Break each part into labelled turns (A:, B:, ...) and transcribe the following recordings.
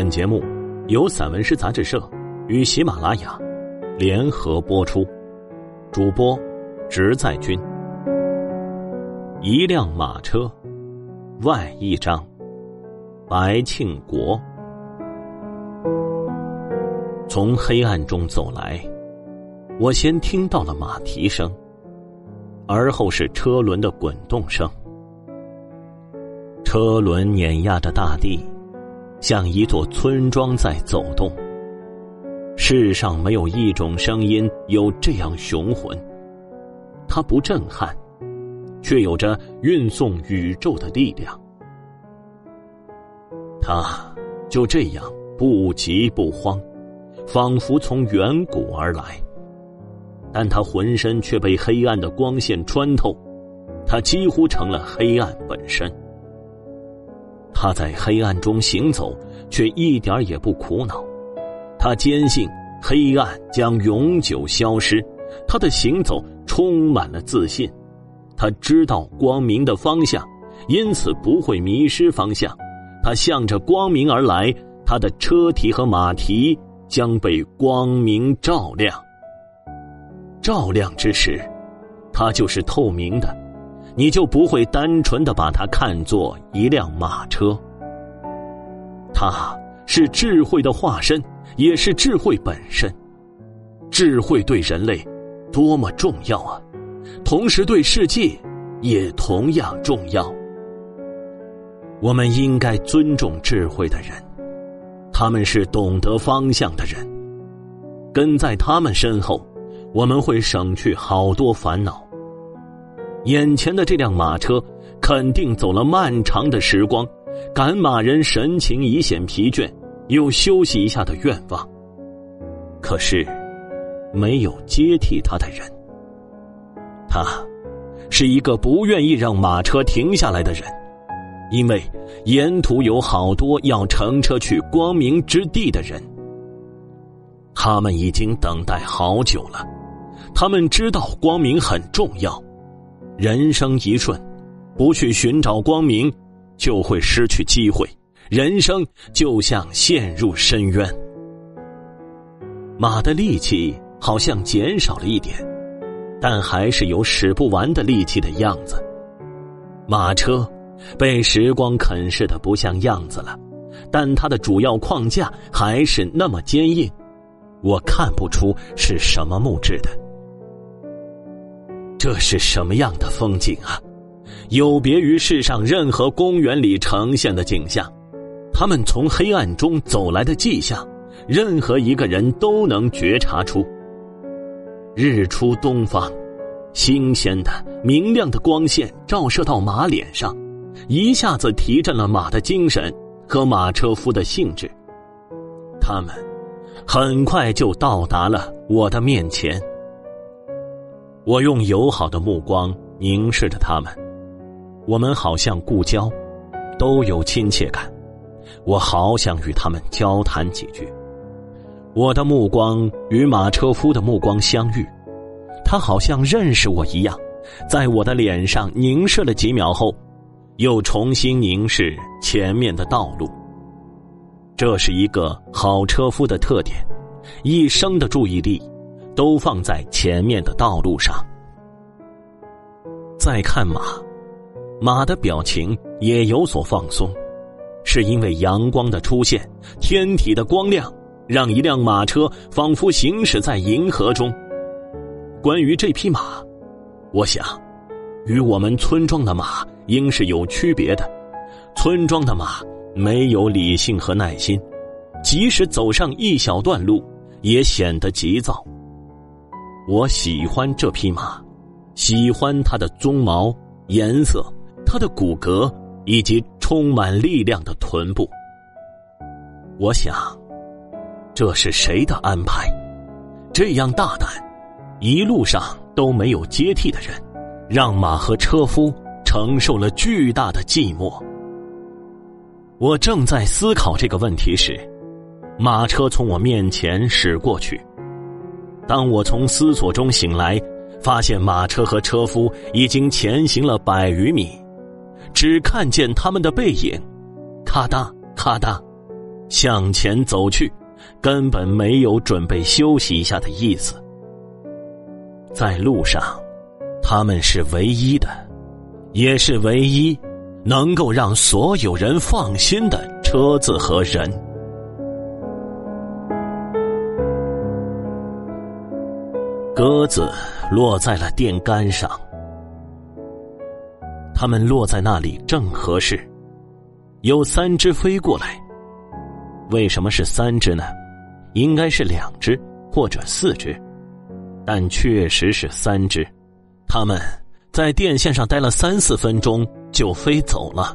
A: 本节目由散文诗杂志社与喜马拉雅联合播出，主播直在军。一辆马车，外一张，白庆国从黑暗中走来，我先听到了马蹄声，而后是车轮的滚动声。车轮碾压着大地，像一座村庄在走动。世上没有一种声音有这样雄浑，它不震撼，却有着运送宇宙的力量。它就这样不急不慌，仿佛从远古而来。但它浑身却被黑暗的光线穿透，它几乎成了黑暗本身。他在黑暗中行走，却一点也不苦恼。他坚信黑暗将永久消失，他的行走充满了自信。他知道光明的方向，因此不会迷失方向。他向着光明而来，他的车蹄和马蹄将被光明照亮。照亮之时，它就是透明的。你就不会单纯的把它看作一辆马车。它是智慧的化身，也是智慧本身。智慧对人类多么重要啊！同时对世界也同样重要。我们应该尊重智慧的人，他们是懂得方向的人。跟在他们身后，我们会省去好多烦恼。眼前的这辆马车，肯定走了漫长的时光，赶马人神情已显疲倦，有休息一下的愿望。可是，没有接替他的人。他，是一个不愿意让马车停下来的人，因为沿途有好多要乘车去光明之地的人。他们已经等待好久了，他们知道光明很重要。人生一瞬，不去寻找光明，就会失去机会。人生就像陷入深渊。马的力气好像减少了一点，但还是有使不完的力气的样子。马车被时光啃噬的不像样子了，但它的主要框架还是那么坚硬。我看不出是什么木质的。这是什么样的风景啊？有别于世上任何公园里呈现的景象，他们从黑暗中走来的迹象，任何一个人都能觉察出。日出东方，新鲜的、明亮的光线照射到马脸上，一下子提振了马的精神和马车夫的兴致。他们很快就到达了我的面前。我用友好的目光凝视着他们，我们好像故交，都有亲切感。我好想与他们交谈几句。我的目光与马车夫的目光相遇，他好像认识我一样，在我的脸上凝视了几秒后，又重新凝视前面的道路。这是一个好车夫的特点，一生的注意力。都放在前面的道路上。再看马，马的表情也有所放松，是因为阳光的出现，天体的光亮让一辆马车仿佛行驶在银河中。关于这匹马，我想，与我们村庄的马应是有区别的。村庄的马没有理性和耐心，即使走上一小段路，也显得急躁。我喜欢这匹马，喜欢它的鬃毛颜色，它的骨骼以及充满力量的臀部。我想，这是谁的安排？这样大胆，一路上都没有接替的人，让马和车夫承受了巨大的寂寞。我正在思考这个问题时，马车从我面前驶过去。当我从思索中醒来，发现马车和车夫已经前行了百余米，只看见他们的背影，咔嗒咔嗒，向前走去，根本没有准备休息一下的意思。在路上，他们是唯一的，也是唯一能够让所有人放心的车子和人。鸽子落在了电杆上，它们落在那里正合适。有三只飞过来，为什么是三只呢？应该是两只或者四只，但确实是三只。它们在电线上待了三四分钟就飞走了。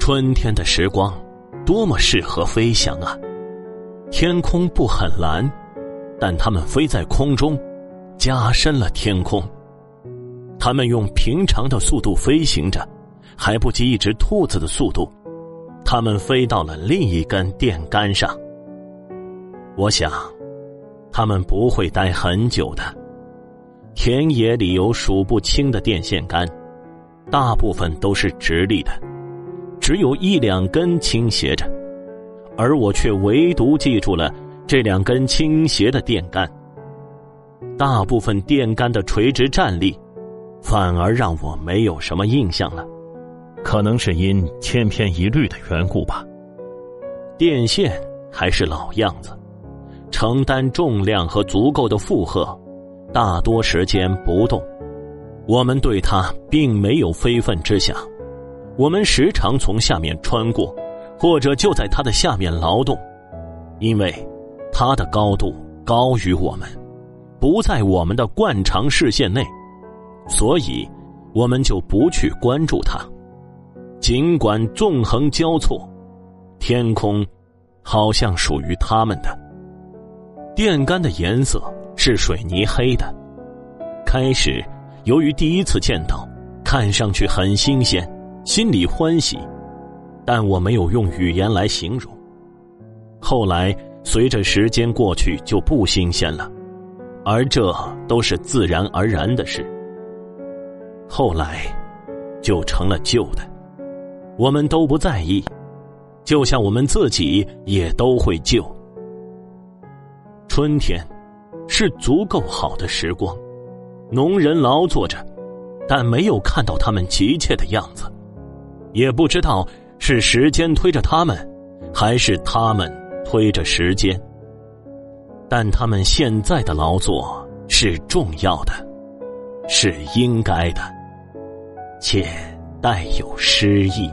A: 春天的时光，多么适合飞翔啊！天空不很蓝，但它们飞在空中，加深了天空。它们用平常的速度飞行着。还不及一只兔子的速度，它们飞到了另一根电杆上。我想，它们不会待很久的。田野里有数不清的电线杆，大部分都是直立的，只有一两根倾斜着，而我却唯独记住了这两根倾斜的电杆。大部分电杆的垂直站立，反而让我没有什么印象了。可能是因千篇一律的缘故吧。电线还是老样子，承担重量和足够的负荷，大多时间不动。我们对它并没有非分之想，我们时常从下面穿过，或者就在它的下面劳动，因为它的高度高于我们，不在我们的惯常视线内，所以我们就不去关注它。尽管纵横交错，天空好像属于他们的。电杆的颜色是水泥黑的。开始，由于第一次见到，看上去很新鲜，心里欢喜，但我没有用语言来形容。后来，随着时间过去，就不新鲜了，而这都是自然而然的事。后来，就成了旧的。我们都不在意，就像我们自己也都会旧。春天是足够好的时光，农人劳作着，但没有看到他们急切的样子，也不知道是时间推着他们，还是他们推着时间。但他们现在的劳作是重要的，是应该的，且带有诗意。